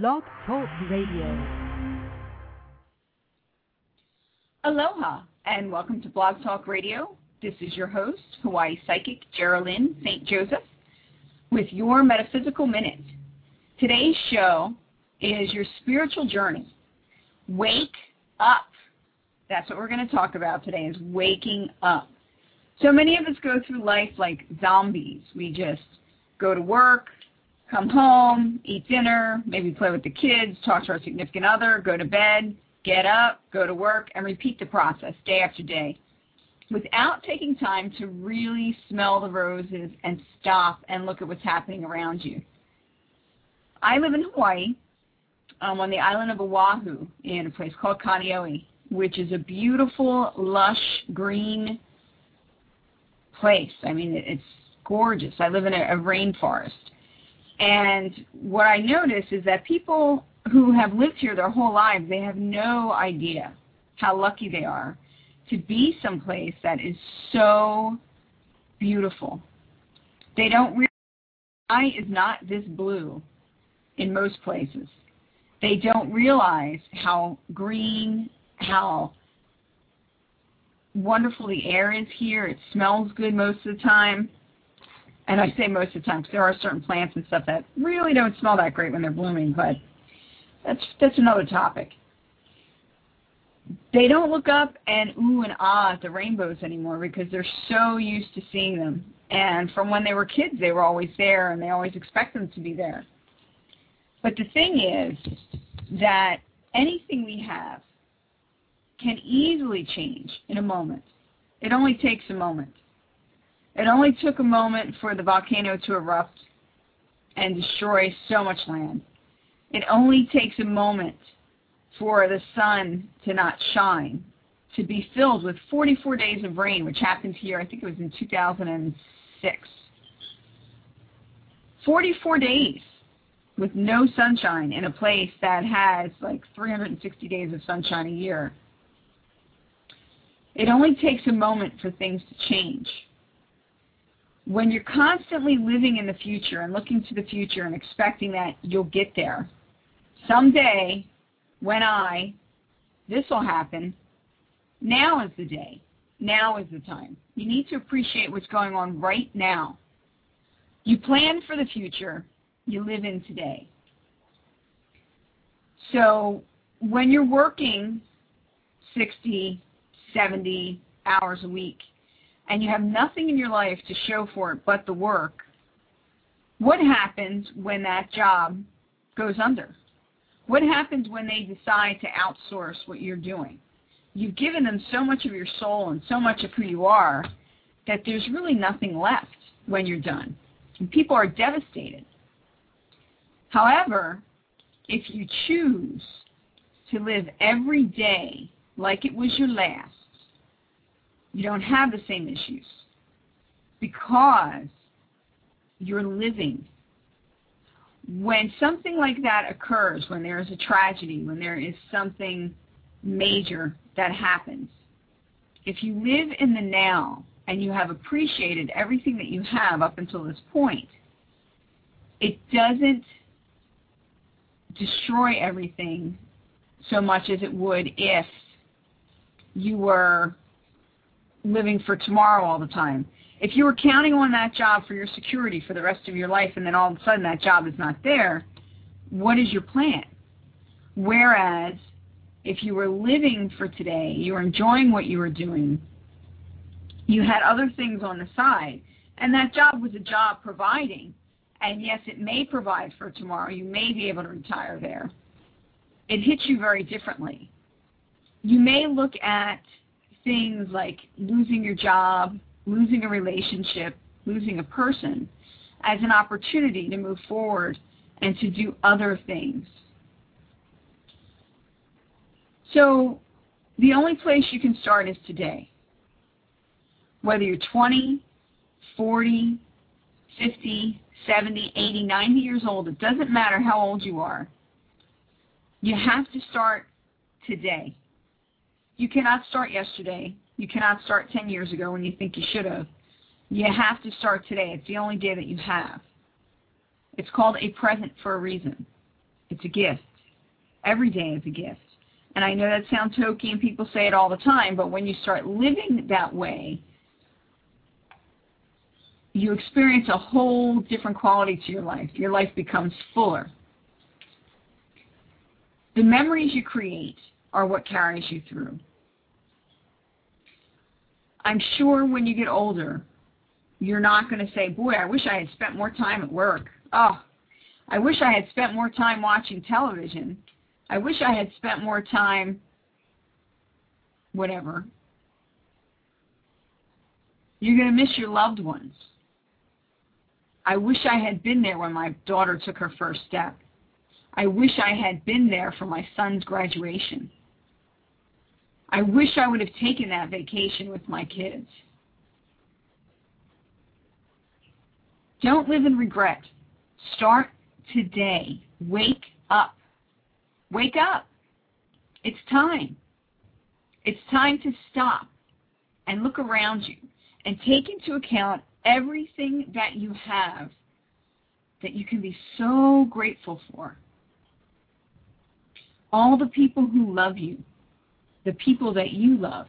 Blog Talk Radio. Aloha and welcome to Blog Talk Radio. This is your host, Hawaii Psychic Geralyn St. Joseph, with your Metaphysical Minute. Today's show is your spiritual journey. Wake up. That's what we're going to talk about today is waking up. So many of us go through life like zombies. We just go to work, come home, eat dinner, maybe play with the kids, talk to our significant other, go to bed, get up, go to work, and repeat the process day after day without taking time to really smell the roses and stop and look at what's happening around you. I live in Hawaii. I'm on the island of Oahu in a place called Kaneohe, which is a beautiful, lush, green place. I mean, it's gorgeous. I live in a, a rainforest. And what I notice is that people who have lived here their whole lives, they have no idea how lucky they are to be someplace that is so beautiful. They don't realize sky is not this blue in most places. They don't realize how green, how wonderful the air is here. It smells good most of the time and I say most of the time because there are certain plants and stuff that really don't smell that great when they're blooming, but that's that's another topic. They don't look up and ooh and ah at the rainbows anymore because they're so used to seeing them. And from when they were kids, they were always there, and they always expect them to be there. But the thing is that anything we have can easily change in a moment. It only takes a moment. It only took a moment for the volcano to erupt and destroy so much land. It only takes a moment for the sun to not shine, to be filled with 44 days of rain, which happened here, I think it was in 2006. 44 days with no sunshine in a place that has like 360 days of sunshine a year. It only takes a moment for things to change when you're constantly living in the future and looking to the future and expecting that you'll get there, someday, when I, this will happen, now is the day. Now is the time. You need to appreciate what's going on right now. You plan for the future, you live in today. So when you're working 60, 70 hours a week, and you have nothing in your life to show for it but the work, what happens when that job goes under? What happens when they decide to outsource what you're doing? You've given them so much of your soul and so much of who you are that there's really nothing left when you're done. And people are devastated. However, if you choose to live every day like it was your last, you don't have the same issues because you're living. When something like that occurs, when there is a tragedy, when there is something major that happens, if you live in the now and you have appreciated everything that you have up until this point, it doesn't destroy everything so much as it would if you were living for tomorrow all the time. If you were counting on that job for your security for the rest of your life and then all of a sudden that job is not there, what is your plan? Whereas if you were living for today, you were enjoying what you were doing, you had other things on the side, and that job was a job providing, and yes, it may provide for tomorrow. You may be able to retire there. It hits you very differently. You may look at things like losing your job, losing a relationship, losing a person as an opportunity to move forward and to do other things. So the only place you can start is today. Whether you're 20, 40, 50, 70, 80, 90 years old, it doesn't matter how old you are. You have to start today. You cannot start yesterday. You cannot start 10 years ago when you think you should have. You have to start today. It's the only day that you have. It's called a present for a reason. It's a gift. Every day is a gift. And I know that sounds hokey and people say it all the time, but when you start living that way, you experience a whole different quality to your life. Your life becomes fuller. The memories you create are what carries you through. I'm sure when you get older, you're not going to say, Boy, I wish I had spent more time at work. Oh, I wish I had spent more time watching television. I wish I had spent more time, whatever. You're going to miss your loved ones. I wish I had been there when my daughter took her first step. I wish I had been there for my son's graduation. I wish I would have taken that vacation with my kids. Don't live in regret. Start today. Wake up. Wake up. It's time. It's time to stop and look around you and take into account everything that you have that you can be so grateful for. All the people who love you, the people that you love.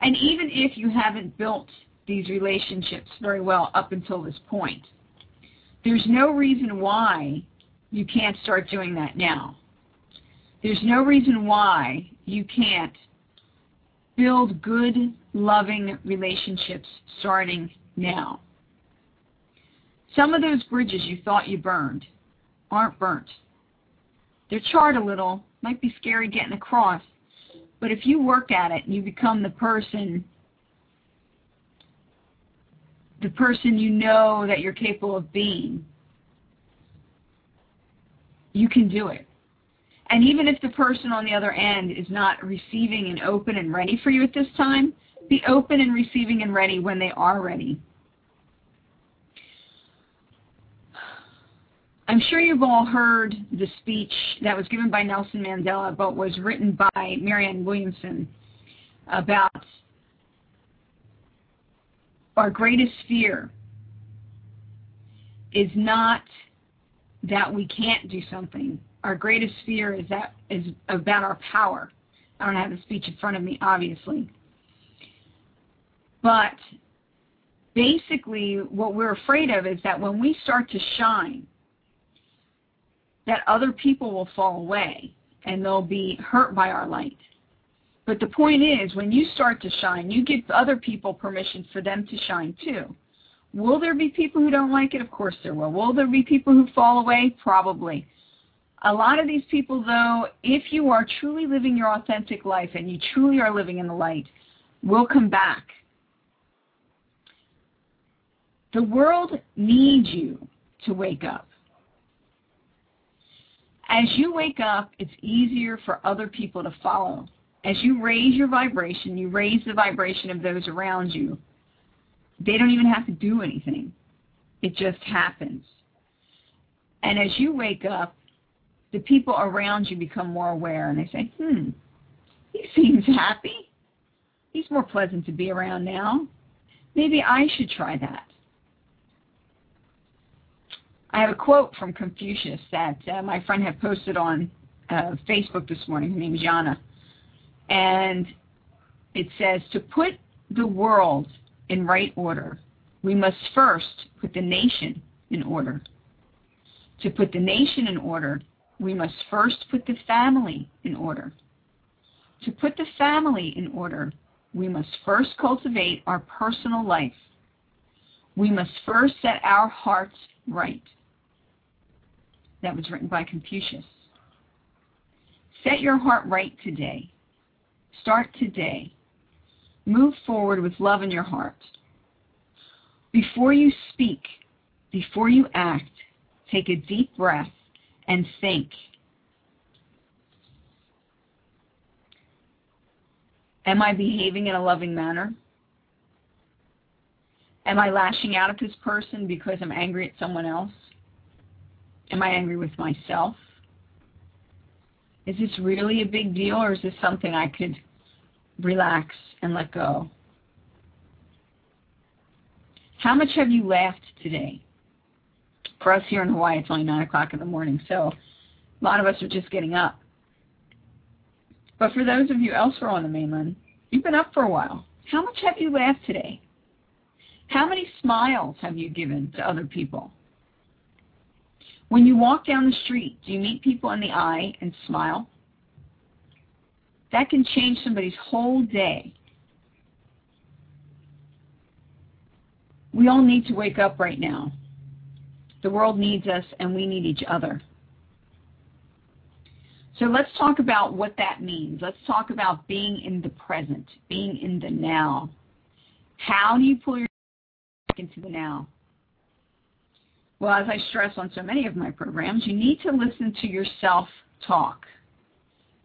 And even if you haven't built these relationships very well up until this point, there's no reason why you can't start doing that now. There's no reason why you can't build good, loving relationships starting now. Some of those bridges you thought you burned aren't burnt. They're charred a little, might be scary getting across, but if you work at it and you become the person the person you know that you're capable of being, you can do it. And even if the person on the other end is not receiving and open and ready for you at this time, be open and receiving and ready when they are ready. I'm sure you've all heard the speech that was given by Nelson Mandela, but was written by Marianne Williamson about our greatest fear is not that we can't do something. Our greatest fear is that is about our power. I don't have the speech in front of me, obviously. But basically, what we're afraid of is that when we start to shine, that other people will fall away and they'll be hurt by our light. But the point is, when you start to shine, you give other people permission for them to shine too. Will there be people who don't like it? Of course there will. Will there be people who fall away? Probably. A lot of these people, though, if you are truly living your authentic life and you truly are living in the light, will come back. The world needs you to wake up. As you wake up, it's easier for other people to follow as you raise your vibration, you raise the vibration of those around you. They don't even have to do anything. It just happens. And as you wake up, the people around you become more aware and they say, hmm, he seems happy. He's more pleasant to be around now. Maybe I should try that. I have a quote from Confucius that uh, my friend had posted on uh, Facebook this morning. Her name is Yana. And it says to put the world in right order, we must first put the nation in order. To put the nation in order, we must first put the family in order. To put the family in order, we must first cultivate our personal life. We must first set our hearts right. That was written by Confucius. Set your heart right today. Start today. Move forward with love in your heart. Before you speak, before you act, take a deep breath and think. Am I behaving in a loving manner? Am I lashing out at this person because I'm angry at someone else? Am I angry with myself? Is this really a big deal or is this something I could relax and let go? How much have you laughed today? For us here in Hawaii, it's only 9 o'clock in the morning, so a lot of us are just getting up. But for those of you elsewhere on the mainland, you've been up for a while. How much have you laughed today? How many smiles have you given to other people? When you walk down the street, do you meet people in the eye and smile? That can change somebody's whole day. We all need to wake up right now. The world needs us, and we need each other. So let's talk about what that means. Let's talk about being in the present, being in the now. How do you pull yourself into the now? Well, as I stress on so many of my programs, you need to listen to yourself talk.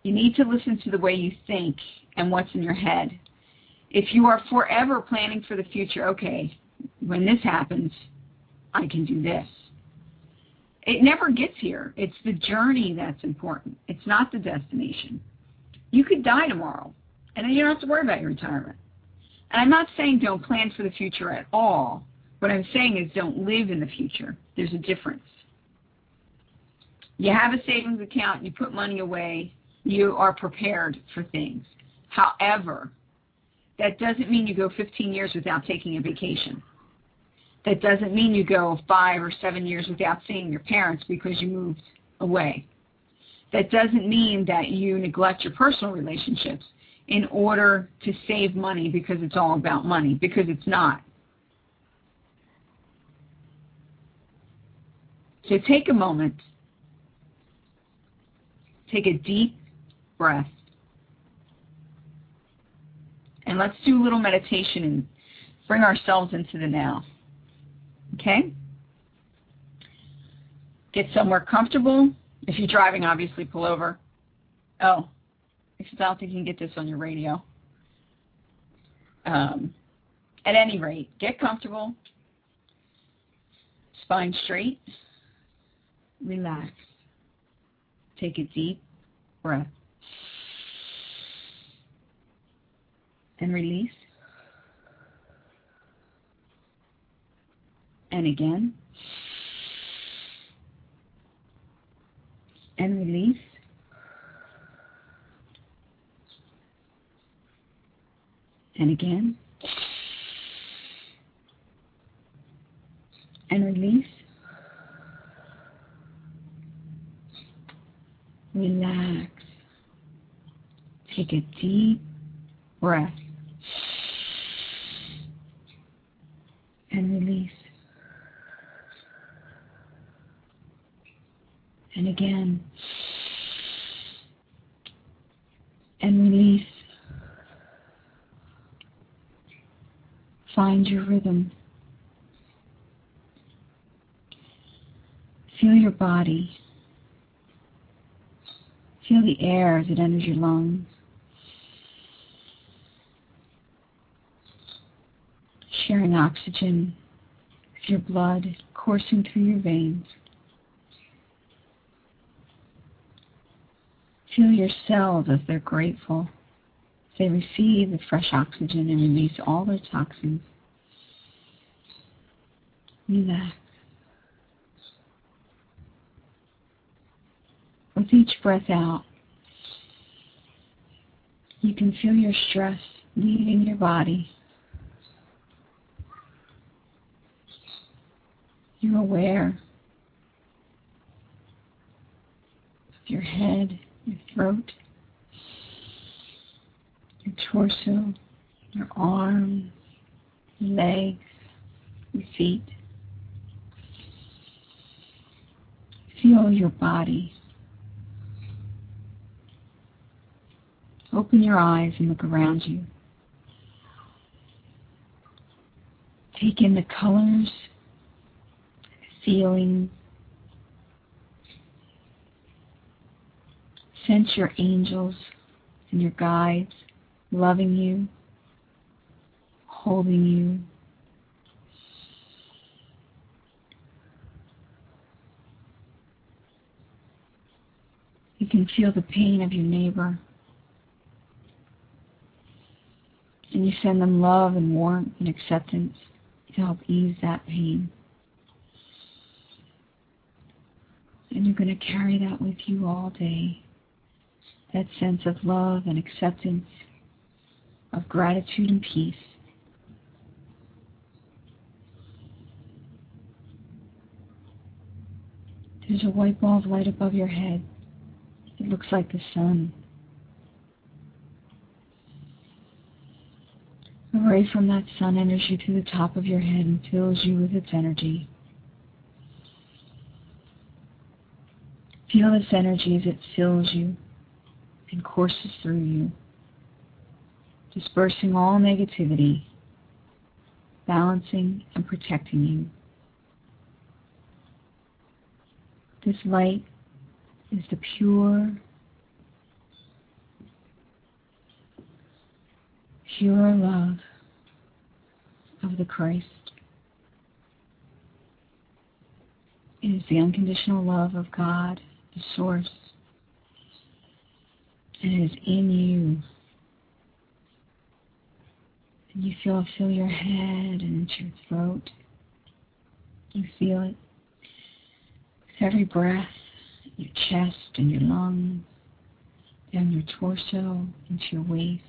You need to listen to the way you think and what's in your head. If you are forever planning for the future, okay, when this happens, I can do this. It never gets here. It's the journey that's important. It's not the destination. You could die tomorrow, and then you don't have to worry about your retirement. And I'm not saying don't plan for the future at all. What I'm saying is don't live in the future. There's a difference. You have a savings account, you put money away, you are prepared for things. However, that doesn't mean you go 15 years without taking a vacation. That doesn't mean you go five or seven years without seeing your parents because you moved away. That doesn't mean that you neglect your personal relationships in order to save money because it's all about money, because it's not. So take a moment, take a deep breath, and let's do a little meditation and bring ourselves into the now. Okay? Get somewhere comfortable. If you're driving, obviously pull over. Oh, I don't think you can get this on your radio. Um, at any rate, get comfortable, spine straight, relax. Take a deep breath and release. and again. And release. And again. And release. Relax. Take a deep breath. And release. and again. And release. Find your rhythm. Feel your body. Feel the air as it enters your lungs. Sharing oxygen with your blood coursing through your veins. Feel your cells as they're grateful. They receive the fresh oxygen and release all their toxins. Relax. With each breath out, you can feel your stress leaving your body. You're aware of your head your throat, your torso, your arms, your legs, your feet. Feel your body. Open your eyes and look around you. Take in the colors, feelings, Sense your angels and your guides loving you, holding you. You can feel the pain of your neighbor. And you send them love and warmth and acceptance to help ease that pain. And you're going to carry that with you all day. That sense of love and acceptance, of gratitude and peace. There's a white ball of light above your head. It looks like the sun. A ray from that sun enters you to the top of your head and fills you with its energy. Feel this energy as it fills you and courses through you, dispersing all negativity, balancing and protecting you. This light is the pure, pure love of the Christ. It is the unconditional love of God, the Source. And it is in you. And you feel it fill your head and into your throat. You feel it with every breath, your chest and your lungs, down your torso, into your waist,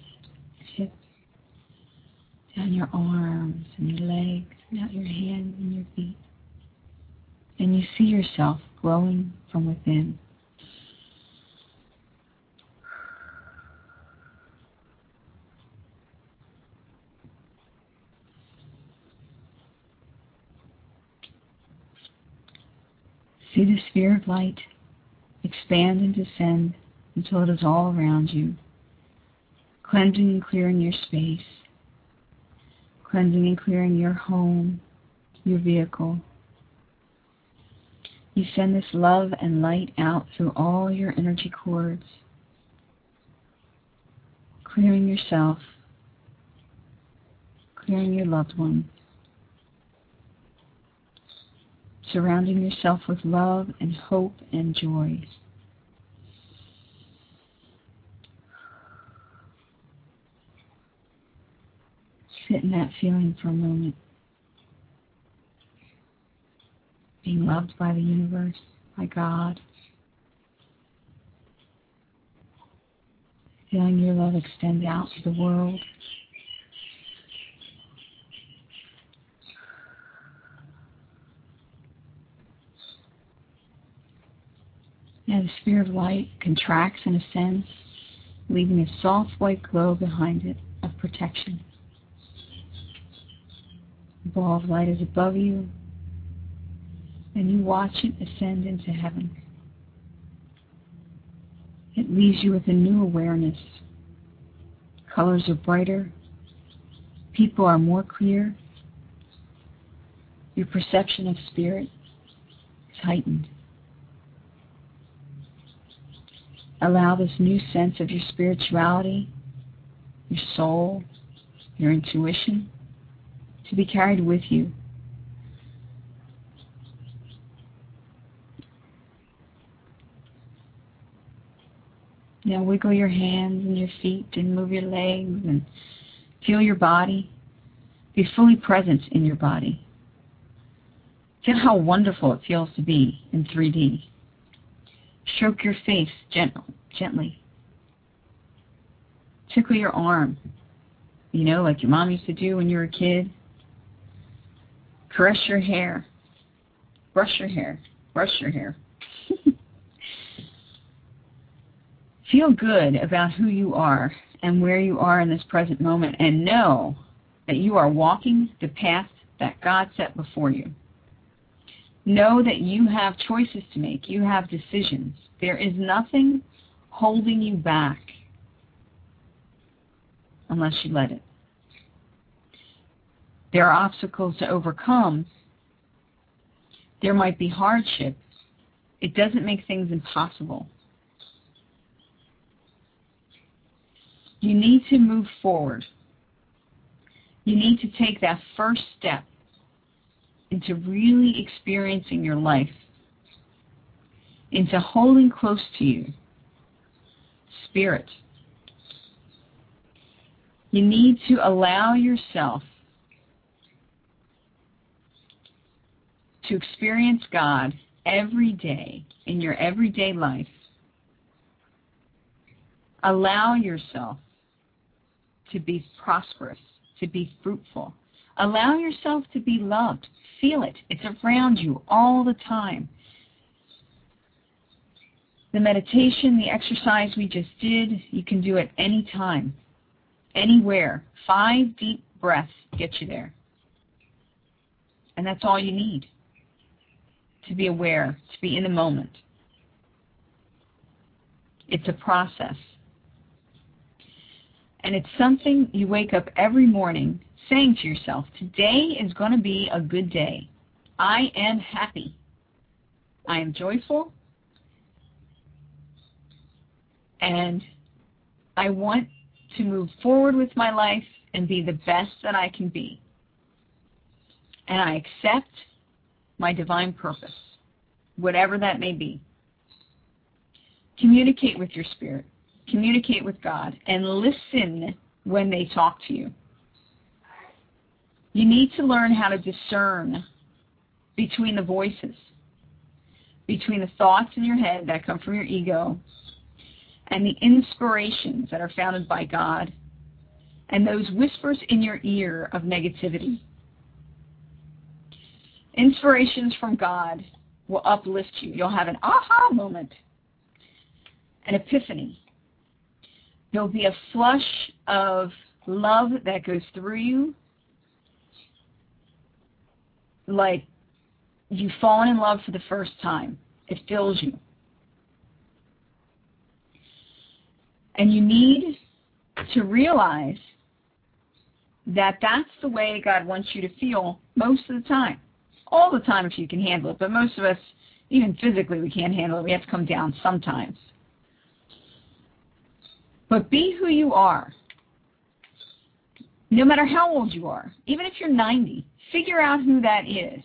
hips, down your arms and your legs, and out your hands and your feet. And you see yourself growing from within. See the sphere of light expand and descend until it is all around you, cleansing and clearing your space, cleansing and clearing your home, your vehicle. You send this love and light out through all your energy cords, clearing yourself, clearing your loved ones surrounding yourself with love and hope and joy. Sit in that feeling for a moment. Being loved by the universe, by God. Feeling your love extend out to the world. Now the sphere of light contracts and ascends, leaving a soft white glow behind it of protection. Ball of light is above you, and you watch it ascend into heaven. It leaves you with a new awareness. Colors are brighter, people are more clear, your perception of spirit is heightened. Allow this new sense of your spirituality, your soul, your intuition to be carried with you. Now wiggle your hands and your feet and move your legs and feel your body. Be fully present in your body. Feel how wonderful it feels to be in 3D. Stroke your face gentle, gently. Tickle your arm, you know, like your mom used to do when you were a kid. Caress your hair. Brush your hair. Brush your hair. Feel good about who you are and where you are in this present moment and know that you are walking the path that God set before you. Know that you have choices to make. You have decisions. There is nothing holding you back unless you let it. There are obstacles to overcome. There might be hardship. It doesn't make things impossible. You need to move forward. You need to take that first step into really experiencing your life, into holding close to you spirit. You need to allow yourself to experience God every day, in your everyday life, allow yourself to be prosperous, to be fruitful. Allow yourself to be loved. Feel it. It's around you all the time. The meditation, the exercise we just did, you can do it any time, anywhere. Five deep breaths get you there. And that's all you need to be aware, to be in the moment. It's a process. And it's something you wake up every morning saying to yourself, today is going to be a good day. I am happy. I am joyful. And I want to move forward with my life and be the best that I can be. And I accept my divine purpose, whatever that may be. Communicate with your spirit, communicate with God, and listen when they talk to you. You need to learn how to discern between the voices, between the thoughts in your head that come from your ego and the inspirations that are founded by God and those whispers in your ear of negativity. Inspirations from God will uplift you. You'll have an aha moment, an epiphany. There'll be a flush of love that goes through you, like you've fallen in love for the first time. It fills you. And you need to realize that that's the way God wants you to feel most of the time all the time if you can handle it, but most of us, even physically, we can't handle it. We have to come down sometimes. But be who you are. No matter how old you are, even if you're 90, figure out who that is.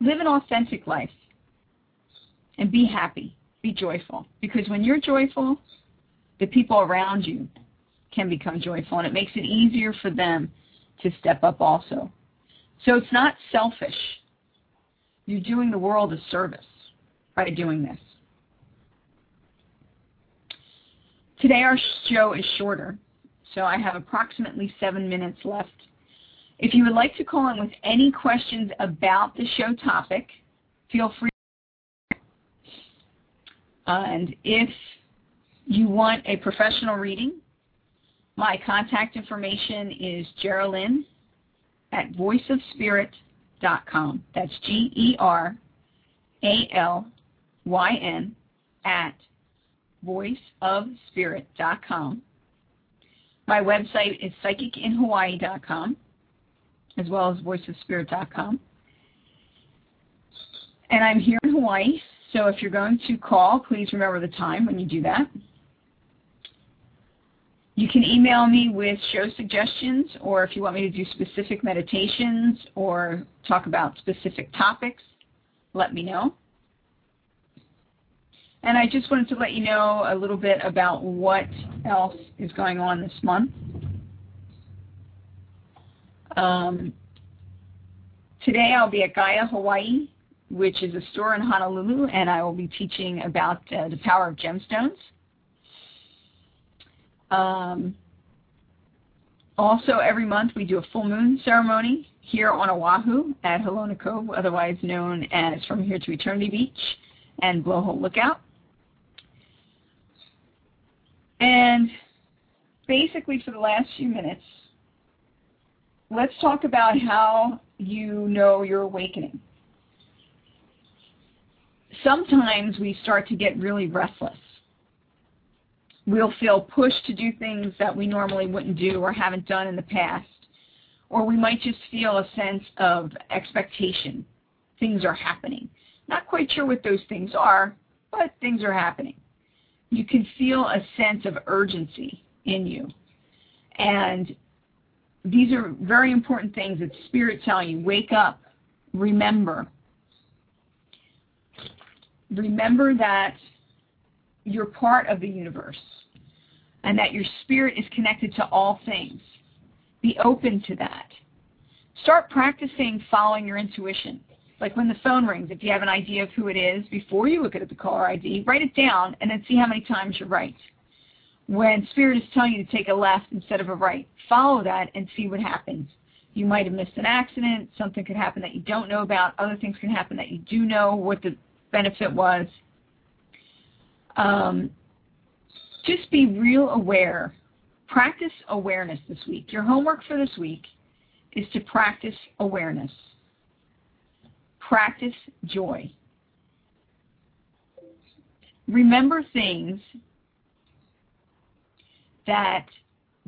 Live an authentic life and be happy, be joyful. Because when you're joyful, the people around you can become joyful, and it makes it easier for them to step up also. So it's not selfish. You're doing the world a service by doing this. Today our show is shorter, so I have approximately seven minutes left. If you would like to call in with any questions about the show topic, feel free. And if you want a professional reading, my contact information is Geralyn at voiceofspirit.com. That's G E R A L Y N at voiceofspirit.com. My website is psychicinhawaii.com as well as voiceofspirit.com. And I'm here in Hawaii, so if you're going to call, please remember the time when you do that. You can email me with show suggestions, or if you want me to do specific meditations or talk about specific topics, let me know. And I just wanted to let you know a little bit about what else is going on this month. Um, today I'll be at Gaia Hawaii, which is a store in Honolulu, and I will be teaching about uh, the power of gemstones. Um, also, every month we do a full moon ceremony here on Oahu at Halona Cove, otherwise known as From Here to Eternity Beach and Blowhole Lookout. And basically, for the last few minutes, let's talk about how you know you're awakening. Sometimes we start to get really restless we'll feel pushed to do things that we normally wouldn't do or haven't done in the past. Or we might just feel a sense of expectation. Things are happening. Not quite sure what those things are, but things are happening. You can feel a sense of urgency in you. And these are very important things that Spirit telling you. Wake up. Remember. Remember that you're part of the universe and that your spirit is connected to all things. Be open to that. Start practicing following your intuition. Like when the phone rings, if you have an idea of who it is, before you look at the caller ID, write it down and then see how many times you're right. When Spirit is telling you to take a left instead of a right, follow that and see what happens. You might have missed an accident. Something could happen that you don't know about. Other things can happen that you do know what the benefit was. Um, just be real aware. Practice awareness this week. Your homework for this week is to practice awareness. Practice joy. Remember things that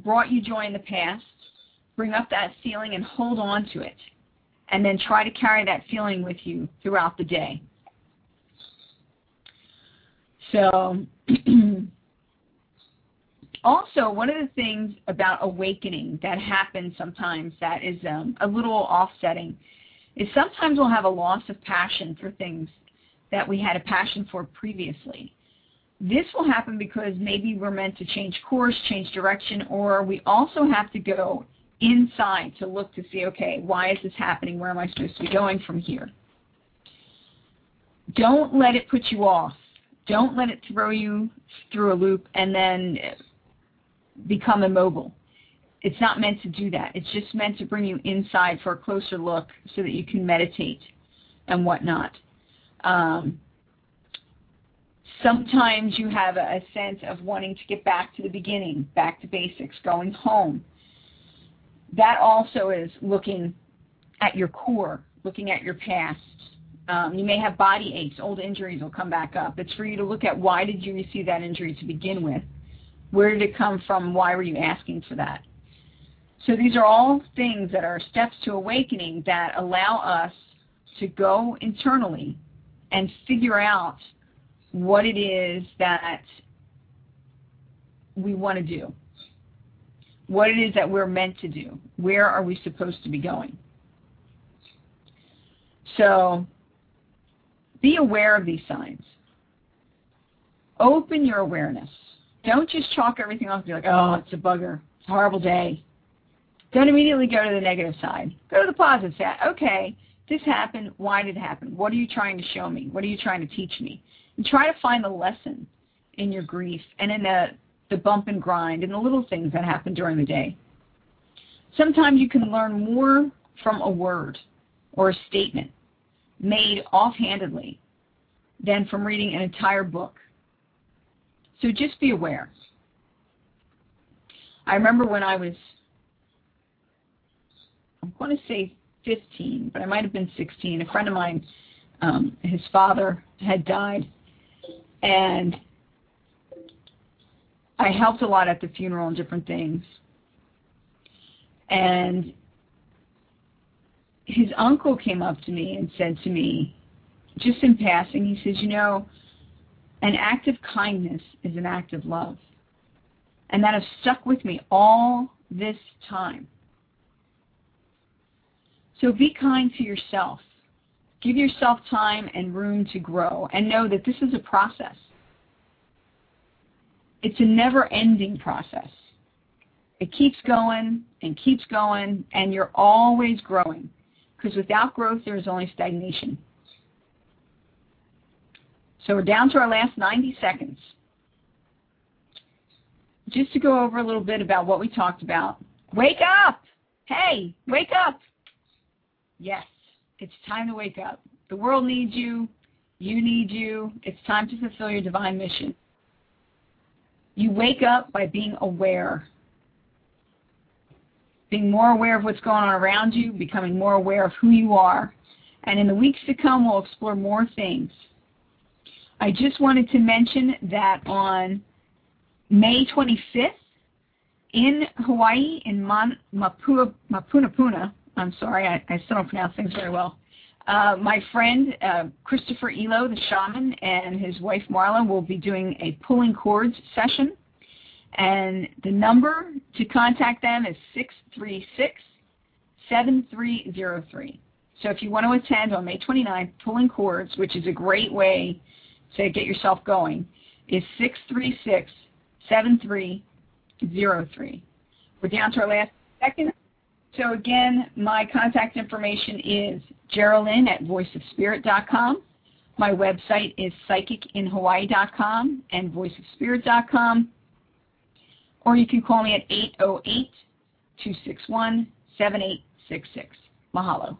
brought you joy in the past. Bring up that feeling and hold on to it. And then try to carry that feeling with you throughout the day. So, also, one of the things about awakening that happens sometimes that is um, a little offsetting is sometimes we'll have a loss of passion for things that we had a passion for previously. This will happen because maybe we're meant to change course, change direction, or we also have to go inside to look to see, okay, why is this happening? Where am I supposed to be going from here? Don't let it put you off. Don't let it throw you through a loop and then become immobile. It's not meant to do that. It's just meant to bring you inside for a closer look so that you can meditate and whatnot. Um, sometimes you have a, sense of wanting to get back to the beginning, back to basics, going home. That also is looking at your core, looking at your past. Um, you may have body aches, old injuries will come back up. It's for you to look at why did you receive that injury to begin with? Where did it come from? Why were you asking for that? So these are all things that are steps to awakening that allow us to go internally and figure out what it is that we want to do, what it is that we're meant to do, where are we supposed to be going. So be aware of these signs. Open your awareness. Don't just chalk everything off and be like, oh, it's a bugger. It's a horrible day. Don't immediately go to the negative side. Go to the positive side. Okay, this happened. Why did it happen? What are you trying to show me? What are you trying to teach me? And try to find the lesson in your grief and in the, the bump and grind and the little things that happen during the day. Sometimes you can learn more from a word or a statement made offhandedly than from reading an entire book. So just be aware. I remember when I was I'm going to say 15, but I might have been 16. A friend of mine, um, his father had died, and I helped a lot at the funeral and different things. And his uncle came up to me and said to me, just in passing, he says, You know, an act of kindness is an act of love. And that has stuck with me all this time. So be kind to yourself. Give yourself time and room to grow and know that this is a process. It's a never ending process. It keeps going and keeps going, and you're always growing. Because without growth, there is only stagnation. So we're down to our last 90 seconds. Just to go over a little bit about what we talked about. Wake up! Hey, wake up! Yes, it's time to wake up. The world needs you. You need you. It's time to fulfill your divine mission. You wake up by being aware. Being more aware of what's going on around you, becoming more aware of who you are. And in the weeks to come, we'll explore more things. I just wanted to mention that on May 25th in Hawaii, in Mon- Mapua, Mapunapuna, I'm sorry, I, I still don't pronounce things very well. Uh, my friend uh, Christopher Elo, the shaman, and his wife Marla will be doing a pulling cords session. And the number to contact them is 636 7303. So if you want to attend on May 29th, pulling cords, which is a great way to get yourself going, is 636 7303. We're down to our last second. So again, my contact information is Geralyn at voiceofspirit.com. My website is psychicinhawaii.com and voiceofspirit.com. Or you can call me at 808 261 7866. Mahalo.